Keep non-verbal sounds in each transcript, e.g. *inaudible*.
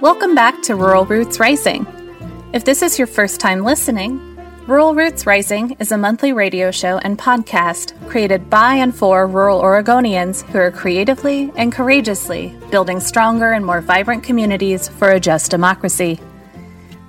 Welcome back to Rural Roots Rising. If this is your first time listening, Rural Roots Rising is a monthly radio show and podcast created by and for rural Oregonians who are creatively and courageously building stronger and more vibrant communities for a just democracy.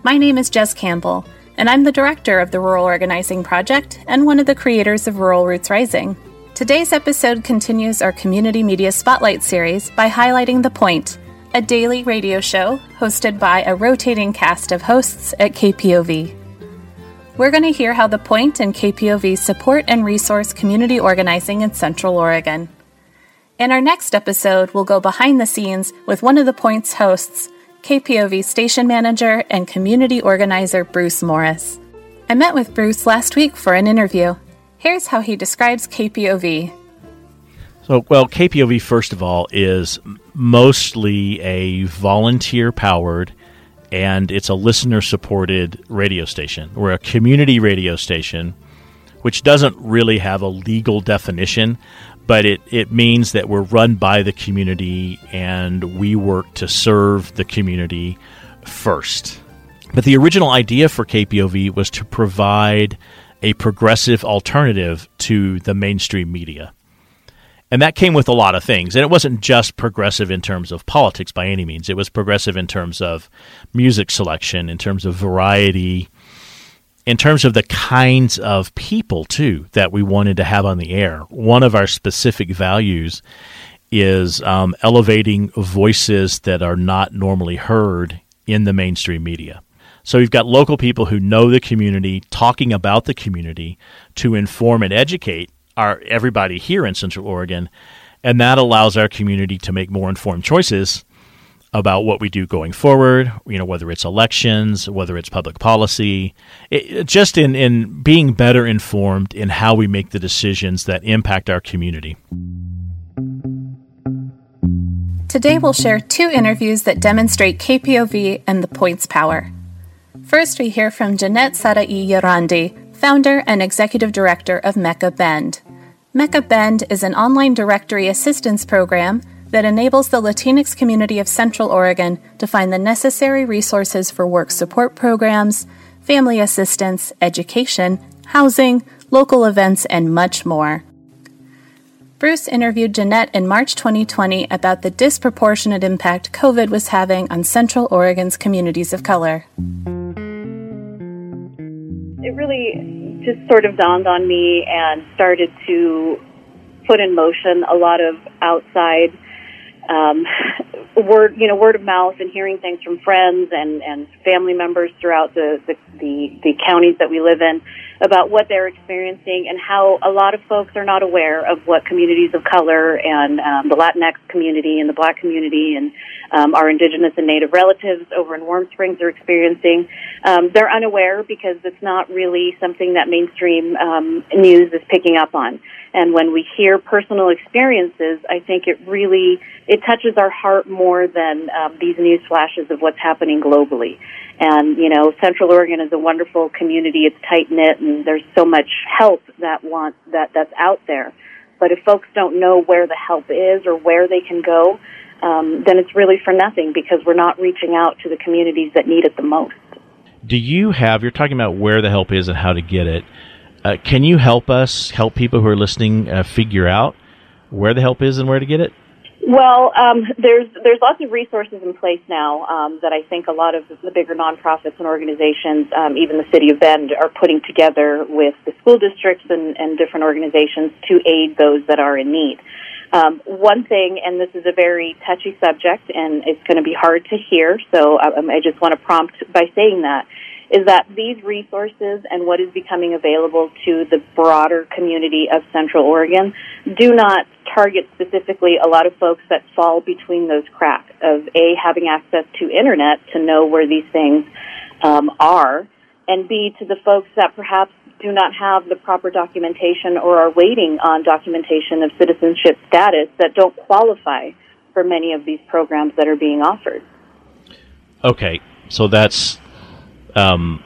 My name is Jess Campbell, and I'm the director of the Rural Organizing Project and one of the creators of Rural Roots Rising. Today's episode continues our Community Media Spotlight series by highlighting The Point a daily radio show hosted by a rotating cast of hosts at KPOV. We're going to hear how The Point and KPOV support and resource community organizing in Central Oregon. In our next episode, we'll go behind the scenes with one of The Point's hosts, KPOV station manager and community organizer Bruce Morris. I met with Bruce last week for an interview. Here's how he describes KPOV. So, well, KPOV, first of all, is mostly a volunteer powered and it's a listener supported radio station. We're a community radio station, which doesn't really have a legal definition, but it, it means that we're run by the community and we work to serve the community first. But the original idea for KPOV was to provide a progressive alternative to the mainstream media. And that came with a lot of things. And it wasn't just progressive in terms of politics by any means. It was progressive in terms of music selection, in terms of variety, in terms of the kinds of people, too, that we wanted to have on the air. One of our specific values is um, elevating voices that are not normally heard in the mainstream media. So we've got local people who know the community, talking about the community to inform and educate our everybody here in Central Oregon, and that allows our community to make more informed choices about what we do going forward. You know, whether it's elections, whether it's public policy, it, just in in being better informed in how we make the decisions that impact our community. Today, we'll share two interviews that demonstrate KPOV and the point's power. First, we hear from Jeanette Sarai Yarandi, founder and executive director of Mecca Bend. Mecca Bend is an online directory assistance program that enables the Latinx community of Central Oregon to find the necessary resources for work support programs, family assistance, education, housing, local events, and much more. Bruce interviewed Jeanette in March 2020 about the disproportionate impact COVID was having on Central Oregon's communities of color just sort of dawned on me and started to put in motion a lot of outside um, *laughs* word, you know, word of mouth and hearing things from friends and, and family members throughout the, the, the, the counties that we live in about what they're experiencing and how a lot of folks are not aware of what communities of color and um, the Latinx community and the black community and um, our indigenous and native relatives over in Warm Springs are experiencing. Um, they're unaware because it's not really something that mainstream um, news is picking up on. And when we hear personal experiences, I think it really it touches our heart more than um, these news flashes of what's happening globally. And you know, Central Oregon is a wonderful community. It's tight knit, and there's so much help that want that that's out there. But if folks don't know where the help is or where they can go, um, then it's really for nothing because we're not reaching out to the communities that need it the most. Do you have? You're talking about where the help is and how to get it. Uh, can you help us help people who are listening uh, figure out where the help is and where to get it? Well, um, there's there's lots of resources in place now um, that I think a lot of the bigger nonprofits and organizations, um, even the city of Bend, are putting together with the school districts and, and different organizations to aid those that are in need. Um, one thing, and this is a very touchy subject, and it's going to be hard to hear, so um, I just want to prompt by saying that, is that these resources and what is becoming available to the broader community of Central Oregon do not target specifically a lot of folks that fall between those cracks of A, having access to internet to know where these things um, are, and B, to the folks that perhaps do not have the proper documentation or are waiting on documentation of citizenship status that don't qualify for many of these programs that are being offered. Okay, so that's um,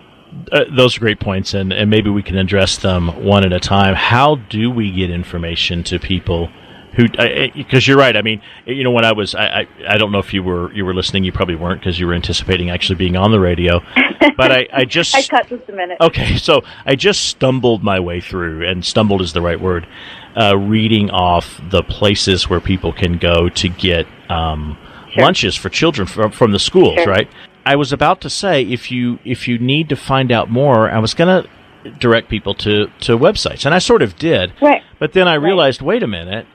uh, those are great points, and, and maybe we can address them one at a time. How do we get information to people who because you're right. I mean, you know, when I was, I, I, I don't know if you were you were listening. You probably weren't because you were anticipating actually being on the radio. *laughs* But I, I just I cut just a minute. Okay, so I just stumbled my way through, and stumbled is the right word. Uh, reading off the places where people can go to get um, sure. lunches for children from from the schools, sure. right? I was about to say if you if you need to find out more, I was going to direct people to to websites, and I sort of did. Right. But then I realized, right. wait a minute,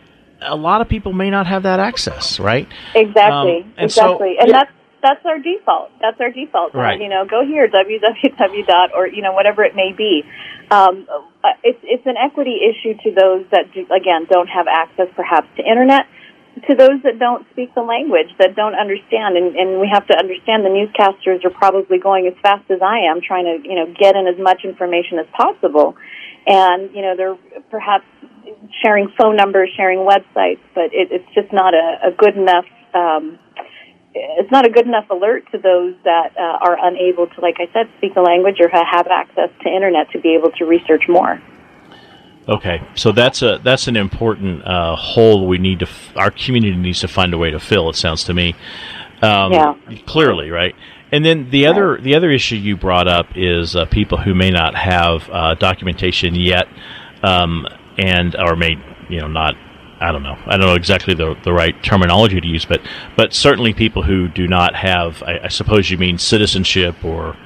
a lot of people may not have that access, right? Exactly. Um, and exactly. So, and yeah. that's that's our default. That's our default. Right. You know, go here, www. dot or you know whatever it may be. Um, uh, it's it's an equity issue to those that do, again don't have access perhaps to internet to those that don't speak the language, that don't understand, and, and we have to understand the newscasters are probably going as fast as I am, trying to you know get in as much information as possible, and you know they're perhaps sharing phone numbers, sharing websites, but it, it's just not a, a good enough. Um, it's not a good enough alert to those that uh, are unable to, like I said, speak the language or have access to internet to be able to research more. Okay, so that's a that's an important uh, hole we need to f- our community needs to find a way to fill. It sounds to me, um, yeah. clearly, right? And then the other the other issue you brought up is uh, people who may not have uh, documentation yet, um, and or may you know not. I don't know. I don't know exactly the the right terminology to use, but but certainly people who do not have. I, I suppose you mean citizenship or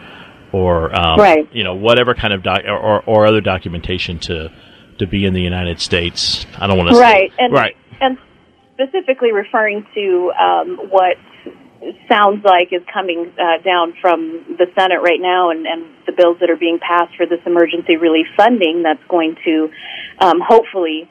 or um, right. you know whatever kind of doc or, or other documentation to to be in the United States. I don't want to right say, and right and specifically referring to um, what sounds like is coming uh, down from the Senate right now, and, and the bills that are being passed for this emergency relief funding that's going to um, hopefully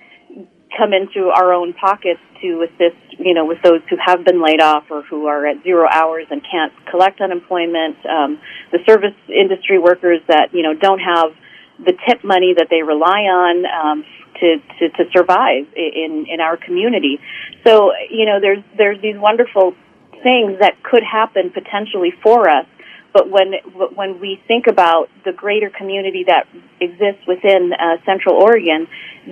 come into our own pockets to assist, you know, with those who have been laid off or who are at zero hours and can't collect unemployment, um, the service industry workers that you know don't have the tip money that they rely on um, to, to to survive in in our community. So you know, there's there's these wonderful things that could happen potentially for us. But when when we think about the greater community that exists within uh, Central Oregon,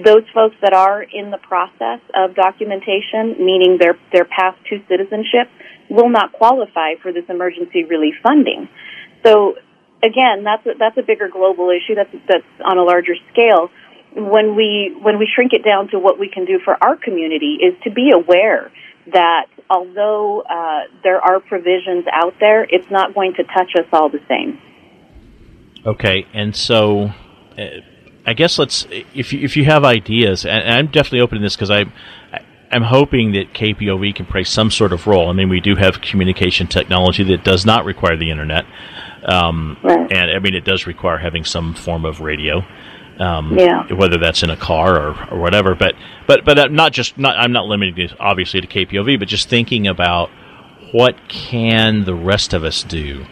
those folks that are in the process of documentation, meaning their their path to citizenship, will not qualify for this emergency relief funding. So again, that's a, that's a bigger global issue. That's that's on a larger scale. When we when we shrink it down to what we can do for our community is to be aware that although uh, there are provisions out there, it's not going to touch us all the same. Okay, and so. Uh, I guess let's if you, if you have ideas, and I'm definitely open to this because I, I'm hoping that KPOV can play some sort of role. I mean, we do have communication technology that does not require the internet. Um, right. And I mean, it does require having some form of radio. Um, yeah. Whether that's in a car or, or whatever, but but but not just not I'm not limiting this obviously to KPOV, but just thinking about what can the rest of us do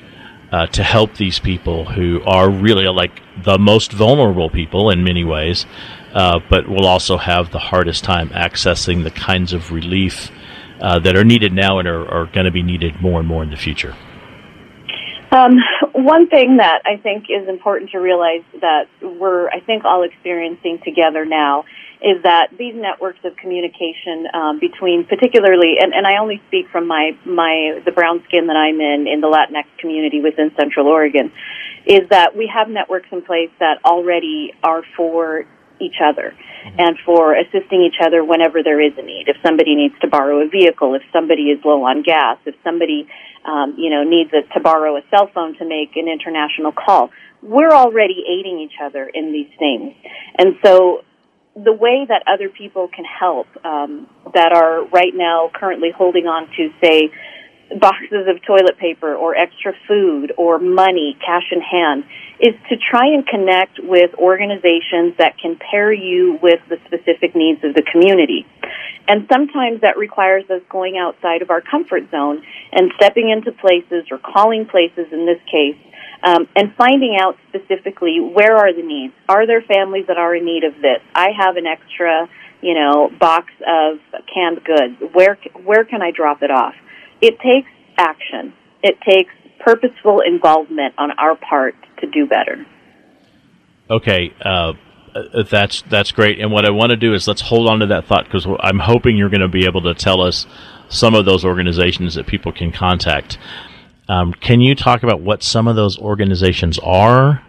uh, to help these people who are really like the most vulnerable people in many ways, uh, but will also have the hardest time accessing the kinds of relief uh, that are needed now and are, are going to be needed more and more in the future. Um, one thing that I think is important to realize that we're, I think, all experiencing together now is that these networks of communication um, between, particularly, and, and I only speak from my my the brown skin that I'm in in the Latinx community within Central Oregon, is that we have networks in place that already are for each other mm-hmm. and for assisting each other whenever there is a need. If somebody needs to borrow a vehicle, if somebody is low on gas, if somebody um, you know, needs a, to borrow a cell phone to make an international call. We're already aiding each other in these things. And so the way that other people can help um, that are right now currently holding on to, say, boxes of toilet paper or extra food or money, cash in hand, is to try and connect with organizations that can pair you with the specific needs of the community. And sometimes that requires us going outside of our comfort zone and stepping into places or calling places in this case um, and finding out specifically where are the needs. Are there families that are in need of this? I have an extra, you know, box of canned goods. Where where can I drop it off? It takes action. It takes purposeful involvement on our part to do better. Okay. Uh, that's that's great. And what I want to do is let's hold on to that thought because I'm hoping you're going to be able to tell us some of those organizations that people can contact. Um, can you talk about what some of those organizations are?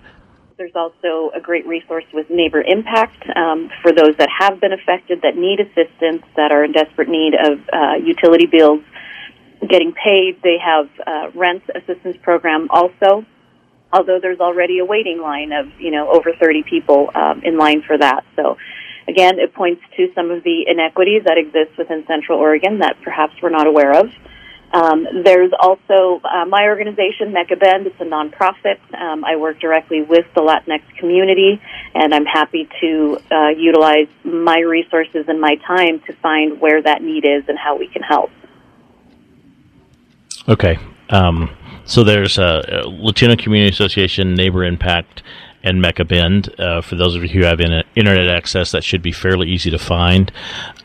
There's also a great resource with Neighbor Impact um, for those that have been affected, that need assistance, that are in desperate need of uh, utility bills getting paid. They have uh, rent assistance program also, although there's already a waiting line of you know over 30 people um, in line for that. So again, it points to some of the inequities that exist within Central Oregon that perhaps we're not aware of. Um, there's also uh, my organization, Mecca Bend. It's a nonprofit. Um, I work directly with the Latinx community, and I'm happy to uh, utilize my resources and my time to find where that need is and how we can help. Okay. Um, so there's a, Latino Community Association, Neighbor Impact, and Mecca Bend. Uh, for those of you who have in, internet access, that should be fairly easy to find.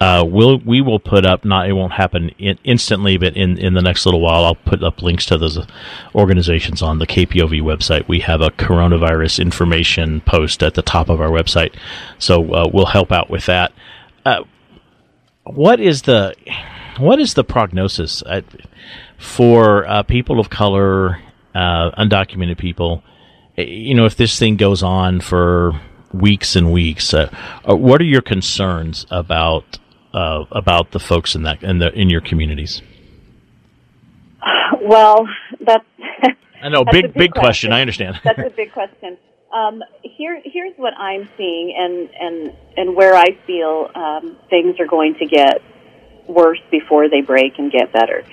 Uh, we'll we will put up not it won't happen in, instantly, but in in the next little while, I'll put up links to those organizations on the KPOV website. We have a coronavirus information post at the top of our website, so uh, we'll help out with that. Uh, what is the what is the prognosis? For uh, people of color, uh, undocumented people, eh, you know, if this thing goes on for weeks and weeks, uh, uh what are your concerns about uh, about the folks in that in the in your communities? *sighs* Well, that's *laughs* I know big big question. question. I understand. that's a big question. Um, here, here's what I'm seeing, and and and where I feel um, things are going to get worse before they break and get better.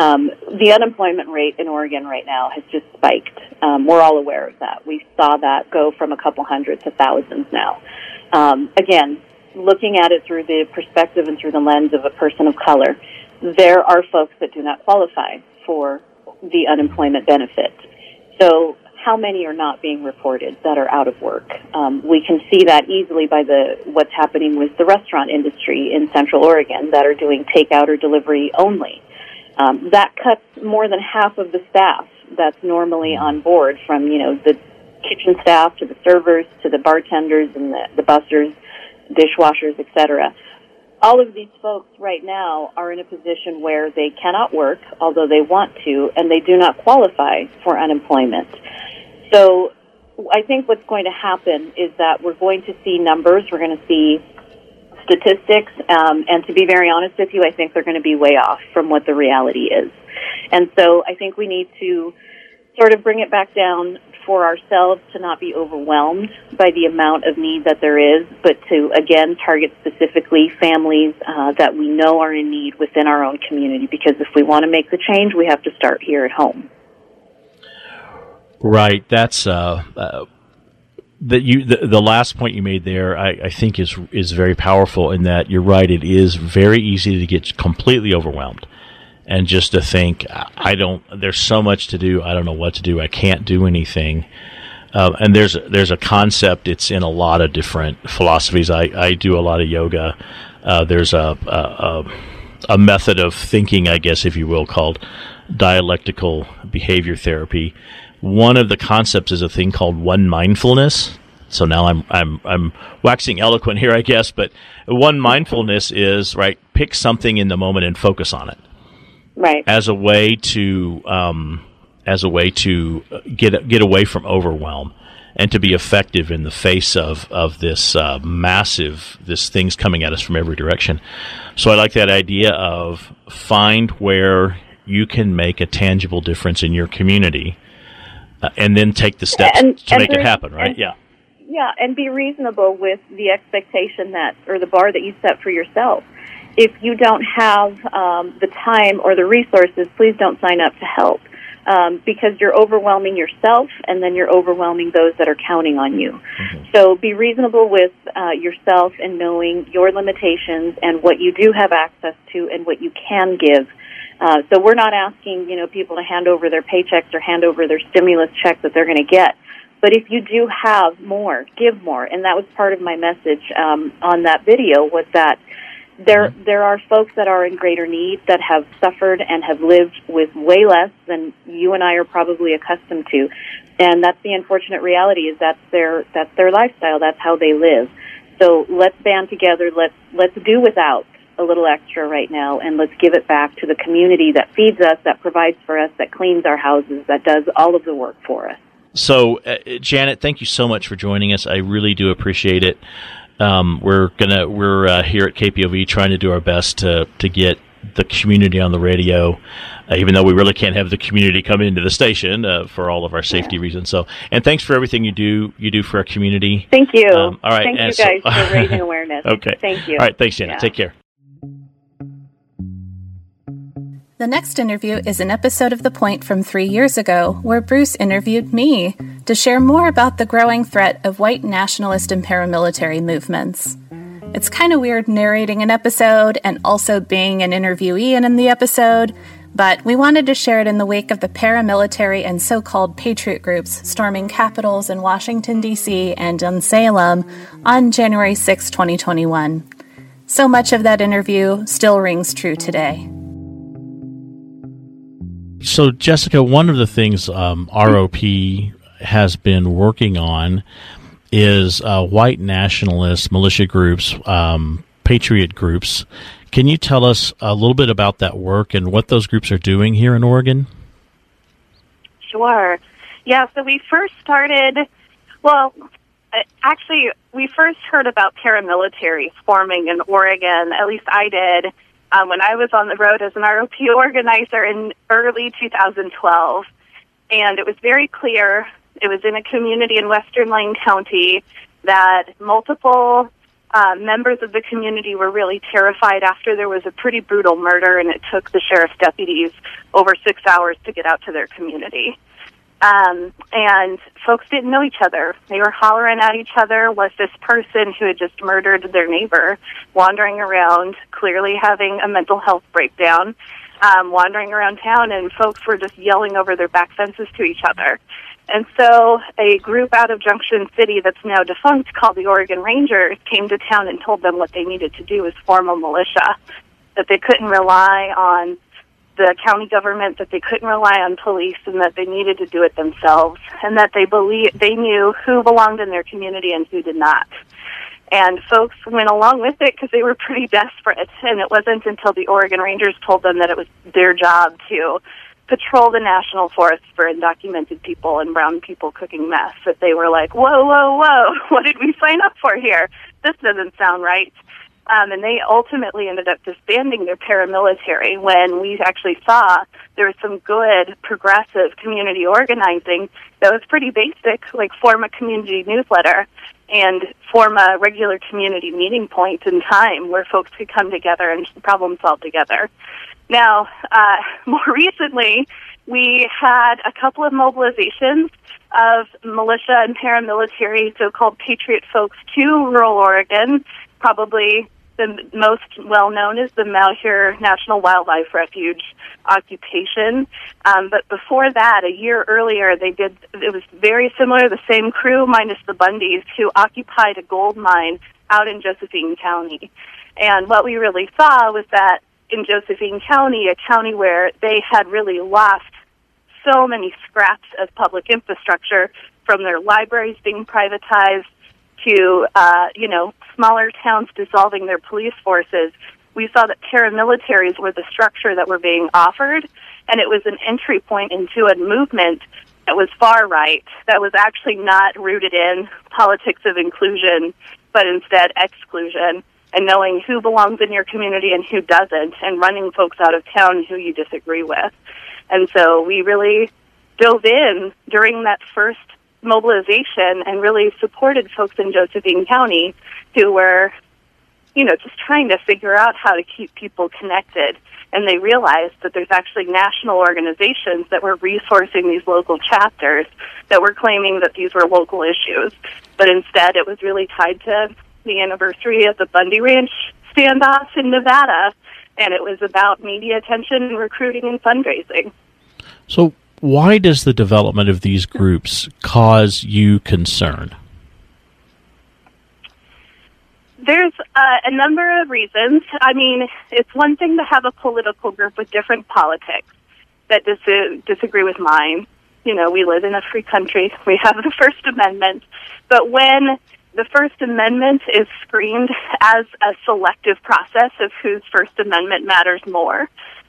Um, the unemployment rate in Oregon right now has just spiked. Um, we're all aware of that. We saw that go from a couple hundred to thousands now. Um, again, looking at it through the perspective and through the lens of a person of color, there are folks that do not qualify for the unemployment benefit. So how many are not being reported that are out of work? Um, we can see that easily by the what's happening with the restaurant industry in Central Oregon that are doing takeout or delivery only. Um, that cuts more than half of the staff that's normally on board, from you know the kitchen staff to the servers to the bartenders and the, the busters, dishwashers, etc. All of these folks right now are in a position where they cannot work, although they want to, and they do not qualify for unemployment. So I think what's going to happen is that we're going to see numbers. We're going to see statistics, um, and to be very honest with you, I think they're going to be way off from what the reality is. And so I think we need to sort of bring it back down for ourselves to not be overwhelmed by the amount of need that there is, but to again target specifically families uh, that we know are in need within our own community. Because if we want to make the change, we have to start here at home. Right. That's uh, uh that you the, the last point you made there I, I think is is very powerful in that you're right. It is very easy to get completely overwhelmed and just to think I don't there's so much to do. I don't know what to do. I can't do anything. Uh, and there's there's a concept. It's in a lot of different philosophies. I, I do a lot of yoga. Uh, there's a, a, a method of thinking I guess if you will called dialectical behavior therapy one of the concepts is a thing called one mindfulness. So now I'm I'm I'm waxing eloquent here, I guess. But one mindfulness is right. Pick something in the moment and focus on it. Right. As a way to um, as a way to get get away from overwhelm and to be effective in the face of of this uh, massive this things coming at us from every direction. So I like that idea of find where you can make a tangible difference in your community uh, and then take the steps and, to and make it happen, right? And, yeah. Yeah, and be reasonable with the expectation that, or the bar that you set for yourself. If you don't have um, the time or the resources, please don't sign up to help. Um, because you're overwhelming yourself and then you're overwhelming those that are counting on you. Mm-hmm. So be reasonable with uh, yourself and knowing your limitations and what you do have access to and what you can give uh, so we're not asking, you know, people to hand over their paychecks or hand over their stimulus check that they're going to get. But if you do have more, give more. And that was part of my message um, on that video was that there mm-hmm. there are folks that are in greater need that have suffered and have lived with way less than you and I are probably accustomed to. and that's the unfortunate reality is that's their that's their lifestyle. That's how they live. So let's band together. Let's let's do without a little extra right now, and let's give it back to the community that feeds us, that provides for us, that cleans our houses, that does all of the work for us. So, uh, Janet, thank you so much for joining us. I really do appreciate it. Um, we're gonna we're uh, here at KPOV trying to do our best to to get the community on the radio, uh, even though we really can't have the community come into the station uh, for all of our safety yeah. reasons. So, and thanks for everything you do you do for our community. Thank you. Um, all right, thank you guys so, for raising *laughs* awareness. okay, thank you. All right, thanks, Janet. Yeah. Take care. The next interview is an episode of The Point from three years ago, where Bruce interviewed me to share more about the growing threat of white nationalist and paramilitary movements. It's kind of weird narrating an episode and also being an interviewee in the episode, but we wanted to share it in the wake of the paramilitary and so called patriot groups storming capitols in Washington, D.C. and in Salem on January 6, 2021. So much of that interview still rings true today. So, Jessica, one of the things um, ROP has been working on is uh, white nationalist militia groups, um, patriot groups. Can you tell us a little bit about that work and what those groups are doing here in Oregon? Sure. Yeah, so we first started, well, uh, actually, we first heard about paramilitaries forming in Oregon, at least I did, um, when I was on the road as an ROP organizer in early 2012. And it was very clear, it was in a community in Western Lane County, that multiple uh, members of the community were really terrified after there was a pretty brutal murder, and it took the sheriff's deputies over six hours to get out to their community. Um, and folks didn't know each other. They were hollering at each other. Was this person who had just murdered their neighbor wandering around, clearly having a mental health breakdown, um, wandering around town, and folks were just yelling over their back fences to each other. And so a group out of Junction City that's now defunct called the Oregon Rangers came to town and told them what they needed to do was form a militia, that they couldn't rely on the county government that they couldn't rely on police and that they needed to do it themselves and that they believe they knew who belonged in their community and who did not. And folks went along with it because they were pretty desperate. And it wasn't until the Oregon Rangers told them that it was their job to patrol the national forests for undocumented people and brown people cooking meth that they were like, whoa, whoa, whoa, *laughs* what did we sign up for here? This doesn't sound right. Um, and they ultimately ended up disbanding their paramilitary when we actually saw there was some good progressive community organizing that was pretty basic, like form a community newsletter and form a regular community meeting point in time where folks could come together and problem solve together. Now, uh, *laughs* more recently, we had a couple of mobilizations of militia and paramilitary, so-called patriot folks to rural Oregon, probably the most well known is the Malheur National Wildlife Refuge occupation. Um, but before that, a year earlier, they did, it was very similar, the same crew minus the Bundys who occupied a gold mine out in Josephine County. And what we really saw was that in Josephine County, a county where they had really lost so many scraps of public infrastructure from their libraries being privatized to, uh, you know, smaller towns dissolving their police forces, we saw that paramilitaries were the structure that were being offered, and it was an entry point into a movement that was far right, that was actually not rooted in politics of inclusion, but instead exclusion, and knowing who belongs in your community and who doesn't, and running folks out of town who you disagree with. And so we really dove in during that first mobilization and really supported folks in Josephine County who were, you know, just trying to figure out how to keep people connected. And they realized that there's actually national organizations that were resourcing these local chapters that were claiming that these were local issues. But instead, it was really tied to the anniversary of the Bundy Ranch standoff in Nevada. And it was about media attention and recruiting and fundraising. So, why does the development of these groups cause you concern? There's uh, a number of reasons. I mean, it's one thing to have a political group with different politics that dis- disagree with mine, You know, we live in a free country. We have the First Amendment. But when the First Amendment is screened as a selective process of whose First Amendment matters more,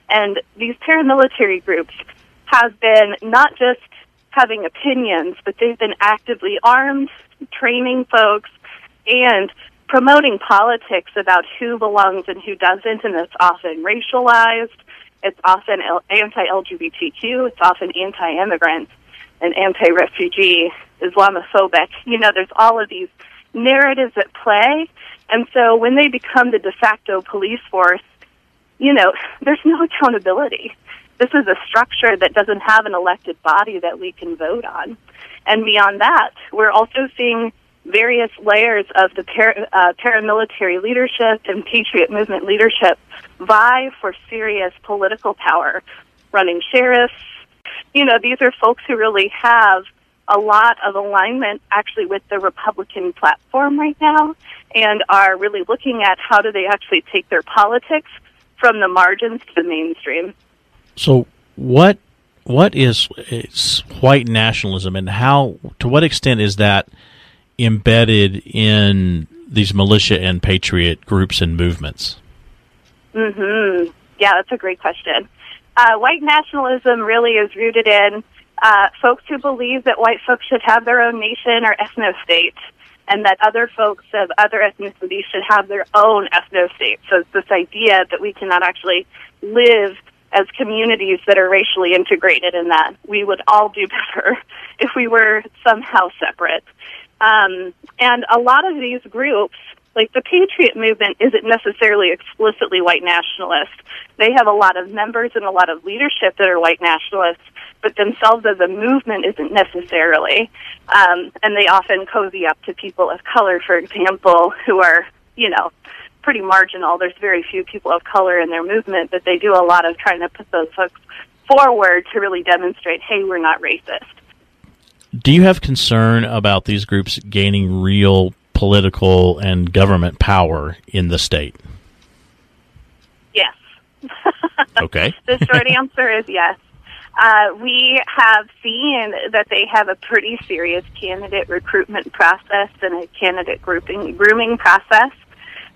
and these paramilitary groups have been not just having opinions, but they've been actively armed, training folks, and promoting politics about who belongs and who doesn't, and it's often racialized, it's often anti LGBTQ, it's often anti immigrant and anti refugee, Islamophobic. You know, there's all of these narratives at play. And so when they become the de facto police force, you know, there's no accountability. This is a structure that doesn't have an elected body that we can vote on. And beyond that, we're also seeing various layers of the par- uh, paramilitary leadership and patriot movement leadership vie for serious political power, running sheriffs. You know, these are folks who really have a lot of alignment actually with the Republican platform right now and are really looking at how do they actually take their politics from the margins to the mainstream. So what what is, white nationalism and how to what extent is that embedded in these militia and patriot groups and movements? Mhm. Yeah, that's a great question. Uh, white nationalism really is rooted in uh, folks who believe that white folks should have their own nation or ethno state, and that other folks of other ethnicities should have their own ethno state. So it's this idea that we cannot actually live as communities that are racially integrated, and that we would all do better *laughs* if we were somehow separate. Um, and a lot of these groups like the Patriot movement isn't necessarily explicitly white nationalist. They have a lot of members and a lot of leadership that are white nationalists, but themselves as a movement isn't necessarily. Um, and they often cozy up to people of color, for example, who are, you know, pretty marginal. There's very few people of color in their movement, but they do a lot of trying to put those folks forward to really demonstrate, hey, we're not racist. Do you have concern about these groups gaining real political and government power in the state? Yes. *laughs* okay. the short *laughs* answer is yes. Uh, we have seen that they have a pretty serious candidate recruitment process and a candidate grouping grooming process.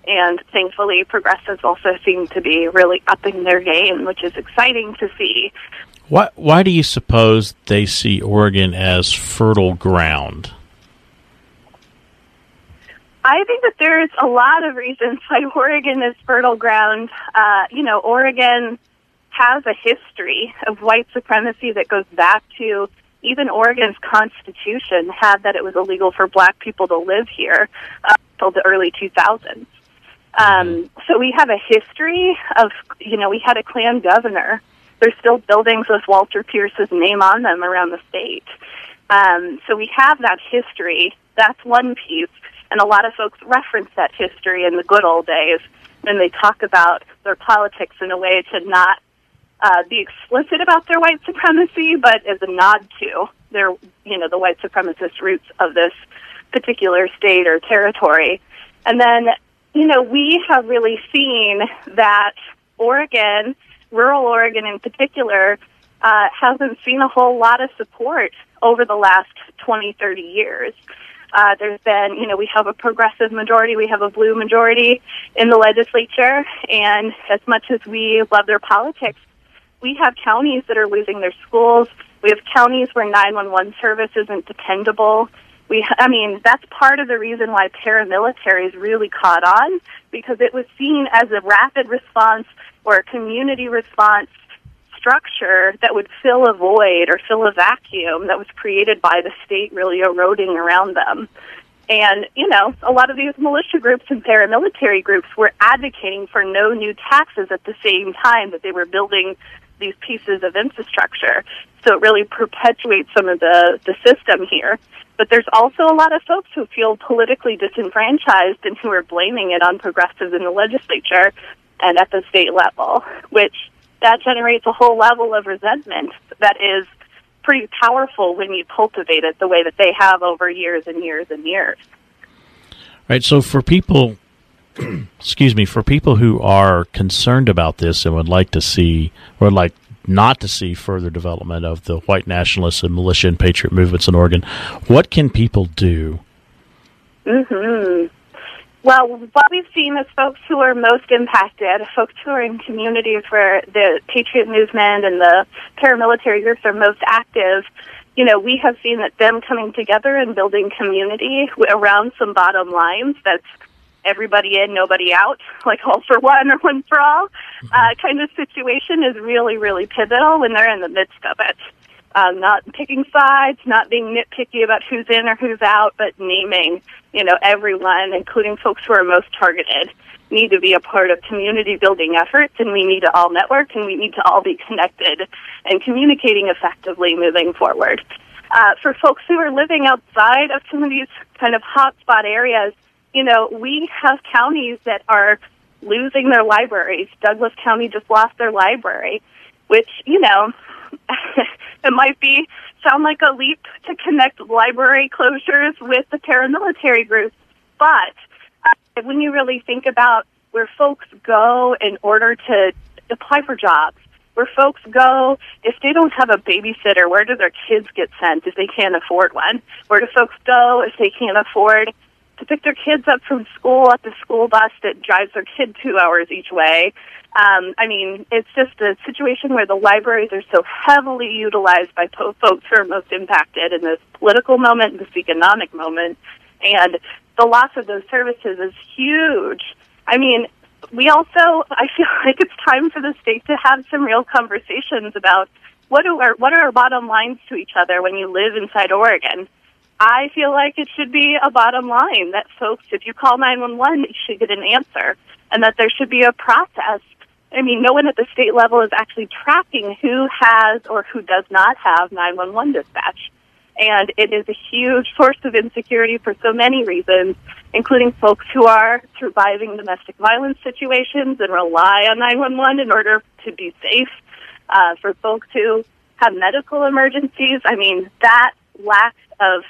And thankfully, progressives also seem to be really upping their game, which is exciting to see. Why, why do you suppose they see Oregon as fertile ground? I think that there's a lot of reasons why *laughs* Oregon is fertile ground. Uh, you know, Oregon has a history of white supremacy that goes back to even Oregon's constitution had that it was illegal for black people to live here uh, until the early 2000s. Um, so we have a history of, you know, we had a Klan governor. There's still buildings with Walter Pierce's name on them around the state. Um, so we have that history. That's one piece. And a lot of folks reference that history in the good old days when they talk about their politics in a way to not uh, be explicit about their white supremacy, but as a nod to their, you know, the white supremacist roots of this particular state or territory. And then, you know, we have really seen that Oregon, rural Oregon in particular, uh, hasn't seen a whole lot of support over the last 20, 30 years. Uh, there's been, you know, we have a progressive majority, we have a blue majority in the legislature, and as much as we love their politics, we have counties that are losing their schools. We have counties where 911 service isn't dependable. We, I mean, that's part of the reason why paramilitaries really caught on because it was seen as a rapid response or a community response structure that would fill a void or fill a vacuum that was created by the state really eroding around them. And, you know, a lot of these militia groups and paramilitary groups were advocating for no new taxes at the same time that they were building these pieces of infrastructure. So it really perpetuates some of the, the system here. But there's also a lot of folks who feel politically disenfranchised and who are blaming it on progressives in the legislature and at the state level, which that generates a whole level of resentment that is pretty powerful when you cultivate it the way that they have over years and years and years. Right. So for people, *clears throat* excuse me, for people who are concerned about this and would like to see or like not to see further development of the white nationalists and militia and patriot movements in Oregon. What can people do? Hmm. Well, what we've seen is folks who are most impacted, folks who are in communities where the patriot movement and the paramilitary groups are most active. You know, we have seen that them coming together and building community around some bottom lines that's everybody in, nobody out, *laughs* like all for one or one for all uh, kind of situation is really, really pivotal when they're in the midst of it. Um, not picking sides, not being nitpicky about who's in or who's out, but naming, you know, everyone, including folks who are most targeted, need to be a part of community building efforts, and we need to all network, and we need to all be connected and communicating effectively moving forward. Uh, for folks who are living outside of some of these kind of hotspot areas, you know, we have counties that are losing their libraries. Douglas County just lost their library, which, you know, *laughs* it might be sound like a leap to connect library closures with the paramilitary groups, but uh, when you really think about where folks go in order to apply for jobs, where folks go if they don't have a babysitter, where do their kids get sent if they can't afford one? Where do folks go if they can't afford to pick their kids up from school at the school bus that drives their kid two hours each way. Um, I mean, it's just a situation where the libraries are so heavily utilized by po- folks who are most impacted in this political moment, this economic moment, and the loss of those services is huge. I mean, we also, *laughs* I feel like it's time for the state to have some real conversations about what are what are our bottom lines to each other when you live inside Oregon. I feel like it should be a bottom line that folks, if you call 911, you should get an answer and that there should be a process. I mean, no one at the state level is actually tracking who has or who does not have 911 dispatch. And it is a huge source of insecurity for so many reasons, including folks who are surviving domestic violence situations and rely on 911 in order to be safe. Uh, for folks who have medical emergencies, I mean, that lack of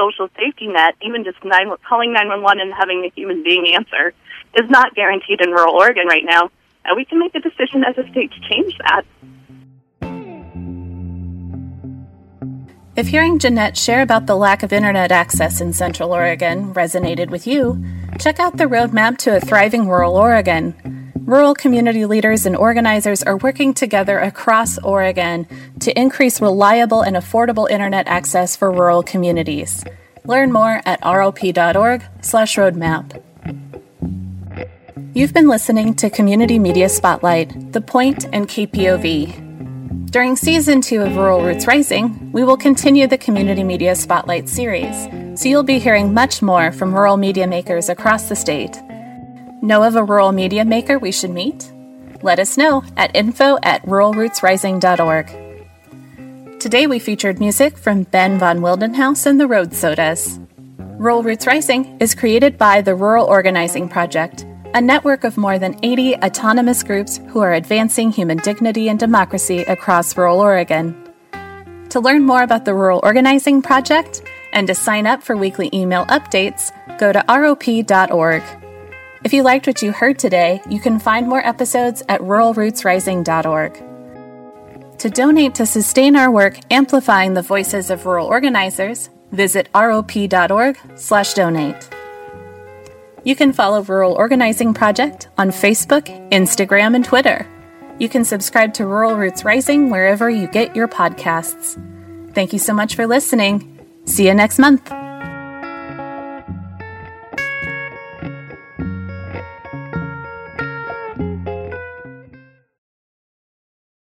social safety net, even just nine, calling 911 and having a human being answer, is not guaranteed in rural Oregon right now. And we can make a decision as a state to change that. If hearing Jeanette share about the lack of internet access in Central Oregon resonated with you, check out the roadmap to a thriving rural Oregon. Rural community leaders and organizers are working together across Oregon to increase reliable and affordable internet access for rural communities. Learn more at rop.org/roadmap. You've been listening to Community Media Spotlight, The Point and KPOV. During season 2 of Rural Roots Rising, we will continue the Community Media Spotlight series, so you'll be hearing much more from rural media makers across the state. Know of a rural media maker we should meet? Let us know at info at ruralrootsrising.org. Today we featured music from Ben von Wildenhaus and the Road Sodas. Rural Roots Rising is created by the Rural Organizing Project, a network of more than 80 autonomous groups who are advancing human dignity and democracy across rural Oregon. To learn more about the Rural Organizing Project and to sign up for weekly email updates, go to rop.org. If you liked what you heard today, you can find more episodes at ruralrootsrising.org. To donate to sustain our work amplifying the voices of rural organizers, visit rop.org/donate. You can follow Rural Organizing Project on Facebook, Instagram, and Twitter. You can subscribe to Rural Roots Rising wherever you get your podcasts. Thank you so much for listening. See you next month.